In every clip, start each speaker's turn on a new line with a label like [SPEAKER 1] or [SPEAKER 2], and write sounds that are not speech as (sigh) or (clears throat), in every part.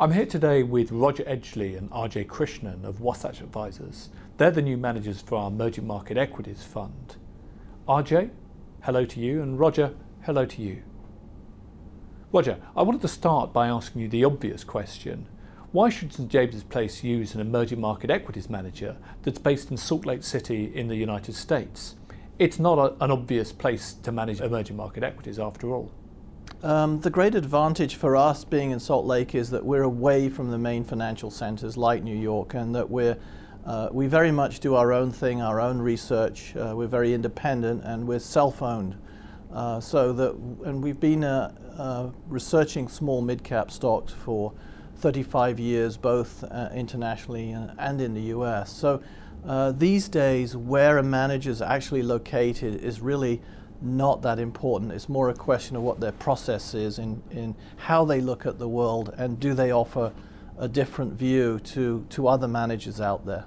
[SPEAKER 1] I'm here today with Roger Edgley and Ajay Krishnan of Wasatch Advisors. They're the new managers for our Emerging Market Equities Fund. Ajay, hello to you, and Roger, hello to you. Roger, I wanted to start by asking you the obvious question. Why should St James's Place use an emerging market equities manager that's based in Salt Lake City in the United States? It's not a, an obvious place to manage emerging market equities after all.
[SPEAKER 2] Um, the great advantage for us being in Salt Lake is that we're away from the main financial centers like New York and that we're uh, we very much do our own thing, our own research. Uh, we're very independent and we're self-owned. Uh, so that, and we've been uh, uh, researching small mid-cap stocks for 35 years, both uh, internationally and, and, in the U.S. So these days, where a manager is actually located is really not that important. It's more a question of what their process is in, in how they look at the world and do they offer a different view to, to other managers out there.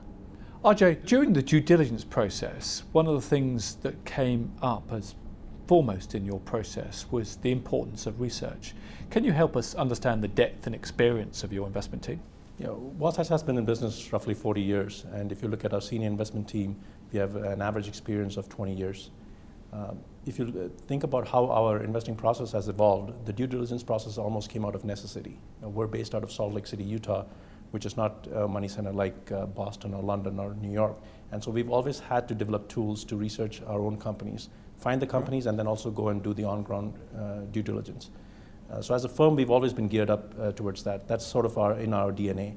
[SPEAKER 1] Ajay, during the due diligence process, one of the things that came up as foremost in your process was the importance of research. Can you help us understand the depth and experience of your investment team?
[SPEAKER 3] You know, Wasatch has been in business roughly 40 years, and if you look at our senior investment team, we have an average experience of 20 years. Um, if you think about how our investing process has evolved, the due diligence process almost came out of necessity. We're based out of Salt Lake City, Utah, which is not a money center like uh, Boston or London or New York. And so we've always had to develop tools to research our own companies find the companies, and then also go and do the on-ground uh, due diligence. Uh, so as a firm, we've always been geared up uh, towards that. That's sort of our, in our DNA.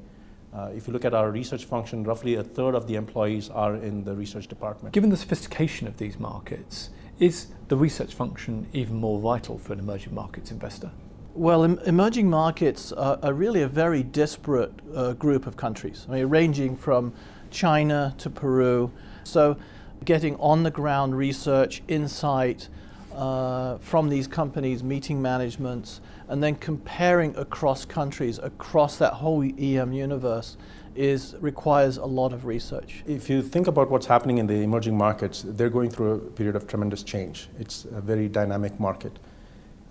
[SPEAKER 3] Uh, if you look at our research function, roughly a third of the employees are in the research department.
[SPEAKER 1] Given the sophistication of these markets, is the research function even more vital for an emerging markets investor?
[SPEAKER 2] Well, em emerging markets are, are, really a very disparate uh, group of countries, I mean, ranging from China to Peru. So getting on the ground research, insight uh, from these companies, meeting managements, and then comparing across countries, across that whole EM universe is requires a lot of research.
[SPEAKER 3] If you think about what's happening in the emerging markets, they're going through a period of tremendous change. It's a very dynamic market.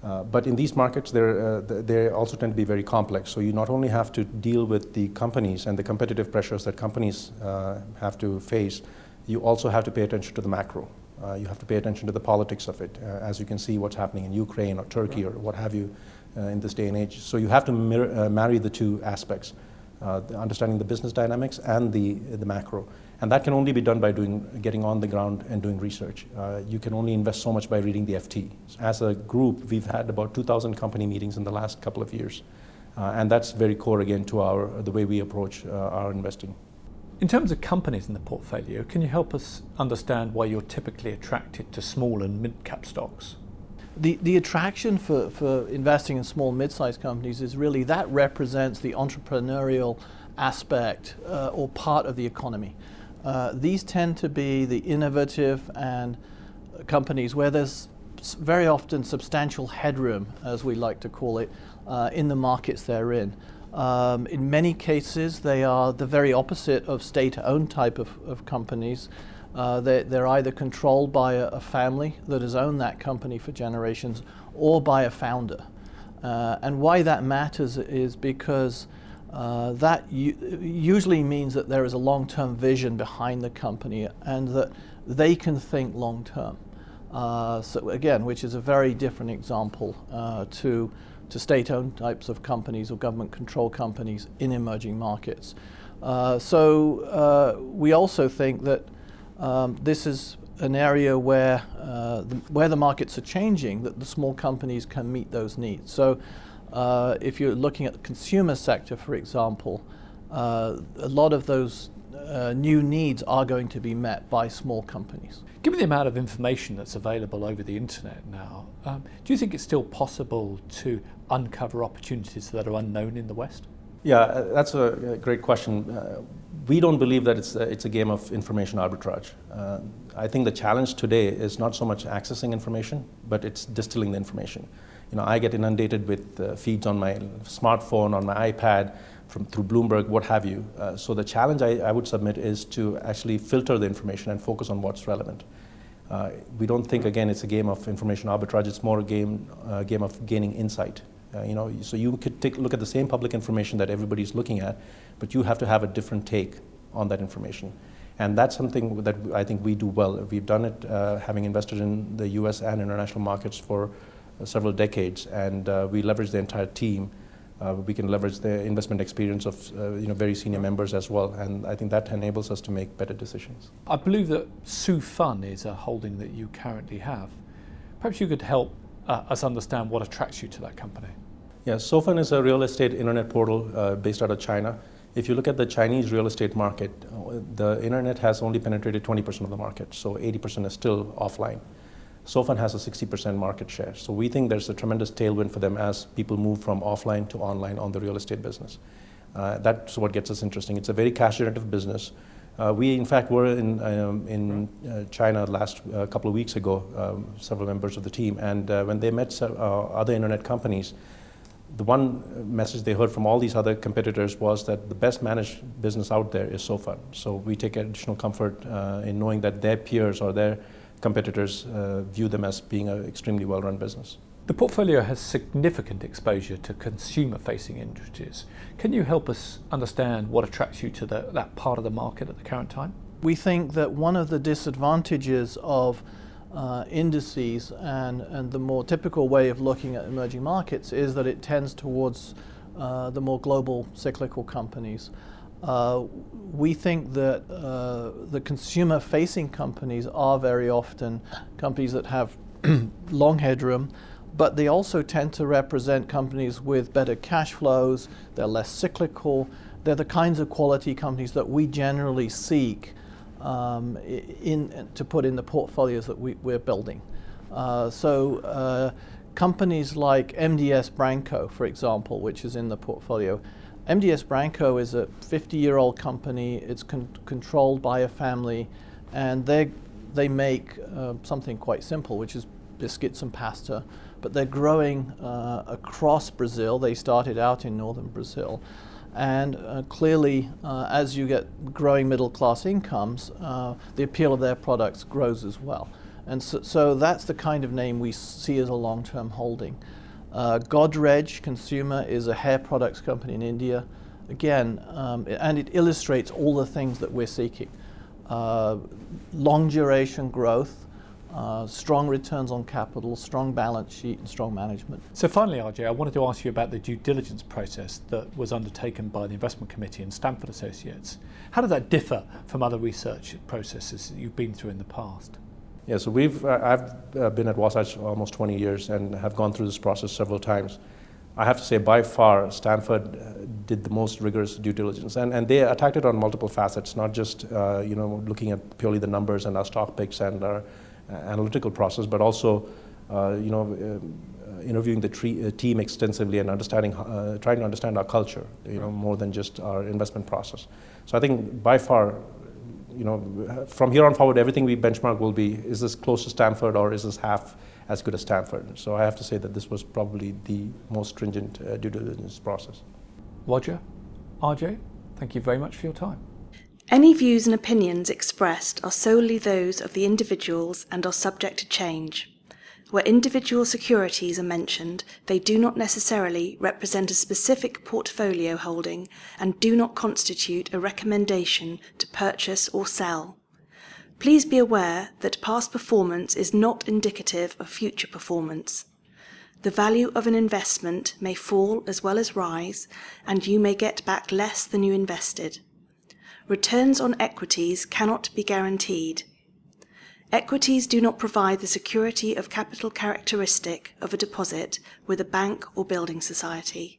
[SPEAKER 3] Uh, but in these markets, uh, they also tend to be very complex. So you not only have to deal with the companies and the competitive pressures that companies uh, have to face, you also have to pay attention to the macro. Uh, you have to pay attention to the politics of it, uh, as you can see what's happening in Ukraine or Turkey or what have you uh, in this day and age. So you have to marry the two aspects, uh, understanding the business dynamics and the, the macro. And that can only be done by doing, getting on the ground and doing research. Uh, you can only invest so much by reading the FT. As a group, we've had about 2,000 company meetings in the last couple of years. and that's very core, again, to our, the way we approach our investing.
[SPEAKER 1] In terms of companies in the portfolio, can you help us understand why you're typically attracted to small and mid-cap stocks?
[SPEAKER 2] The, the attraction for, for investing in small mid-sized companies is really that represents the entrepreneurial aspect uh, or part of the economy. Uh, these tend to be the innovative and companies where there's very often substantial headroom, as we like to call it, uh, in the markets they're in. Um, in many cases, they are the very opposite of state-owned type of, of companies. Uh, they, are either controlled by a, a, family that has owned that company for generations or by a founder. Uh, and why that matters is because uh, that usually means that there is a long-term vision behind the company and that they can think long-term. Uh, so again, which is a very different example uh, to to state-owned types of companies or government-controlled companies in emerging markets. Uh, so we also think that um, this is an area where uh, the, where the markets are changing, that the small companies can meet those needs. So uh, if you're looking at the consumer sector, for example, uh, a lot of those uh, new needs are going to be met by small companies.
[SPEAKER 1] Given the amount of information that's available over the internet now, um, do you think it's still possible to uncover opportunities that are unknown in the West?
[SPEAKER 3] Yeah, uh, that's a great question. We don't believe that it's a, it's a game of information arbitrage. Uh, I think the challenge today is not so much accessing information, but it's distilling the information. You know, I get inundated with uh, feeds on my smartphone, on my iPad, from, through Bloomberg, what have you. Uh, so the challenge I, I, would submit is to actually filter the information and focus on what's relevant. Uh, we don't think, again, it's a game of information arbitrage. It's more a game, uh, game of gaining insight Uh, you know, so you could take look at the same public information that everybody's looking at, but you have to have a different take on that information. And that's something that I think we do well. We've done it uh, having invested in the US and international markets for uh, several decades, and uh, we leverage the entire team. Uh, we can leverage the investment experience of uh, you know, very senior members as well, and I think that enables us to make better decisions.
[SPEAKER 1] I believe that SouFun is a holding that you currently have. Perhaps you could help uh, us understand what attracts you to that company.
[SPEAKER 3] Yeah, SouFun is a real estate internet portal uh, based out of China. If you look at the Chinese real estate market, the internet has only penetrated 20% of the market, so 80% is still offline. SouFun has a 60% market share. So we think there's a tremendous tailwind for them as people move from offline to online on the real estate business. Uh, that's what gets us interesting. It's a very cash generative business. Uh, we, in fact, were in, um, in uh, China last uh, couple of weeks ago, um, several members of the team, and uh, when they met uh, other internet companies, the one message they heard from all these other competitors was that the best managed business out there is SouFun. So we take additional comfort uh, in knowing that their peers or their competitors view them as being an extremely well-run business.
[SPEAKER 1] The portfolio has significant exposure to consumer-facing industries. Can you help us understand what attracts you to the, that part of the market at the current time?
[SPEAKER 2] We think that one of the disadvantages of uh, indices and, and the more typical way of looking at emerging markets is that it tends towards uh, the more global cyclical companies. Uh, we think that uh, the consumer facing companies are very often companies that have (clears throat) long headroom, but they also tend to represent companies with better cash flows, they're less cyclical, they're the kinds of quality companies that we generally seek um, in, to put in the portfolios that we, are building. Uh, so uh, companies like M. Dias Branco, for example, which is in the portfolio, M. Dias Branco is a 50-year-old company. It's con controlled by a family, and they they make uh, something quite simple, which is biscuits and pasta but they're growing uh, across Brazil. They started out in northern Brazil. And uh, clearly, uh, as you get growing middle class incomes, uh, the appeal of their products grows as well. And so, so that's the kind of name we see as a long term holding. Uh, Godrej Consumer is a hair products company in India. Again, um, and it illustrates all the things that we're seeking uh, long duration growth, uh, strong returns on capital, strong balance sheet, and strong management.
[SPEAKER 1] So, finally, Ajay, I wanted to ask you about the due diligence process that was undertaken by the investment committee and Stamford Associates. How did that differ from other research processes that you've been through in the past?
[SPEAKER 3] Yeah, so we've uh, I've uh, been at Wasatch almost 20 years and have gone through this process several times. I have to say, by far, Stamford uh, did the most rigorous due diligence, and, and they attacked it on multiple facets, not just uh, you know looking at purely the numbers and our stock picks and our uh, analytical process, but also, uh, you know, uh, interviewing the tree, team extensively and understanding, trying to understand our culture, you know, more than just our investment process. So I think by far, you know, from here on forward, everything we benchmark will be, is this close to Stamford or is this half as good as Stamford? So I have to say that this was probably the most stringent uh, due diligence process.
[SPEAKER 1] Roger, Ajay, thank you very much for your time.
[SPEAKER 4] Any views and opinions expressed are solely those of the individuals and are subject to change. Where individual securities are mentioned, they do not necessarily represent a specific portfolio holding and do not constitute a recommendation to purchase or sell. Please be aware that past performance is not indicative of future performance. The value of an investment may fall as well as rise, and you may get back less than you invested returns on equities cannot be guaranteed. Equities do not provide the security of capital characteristic of a deposit with a bank or building society.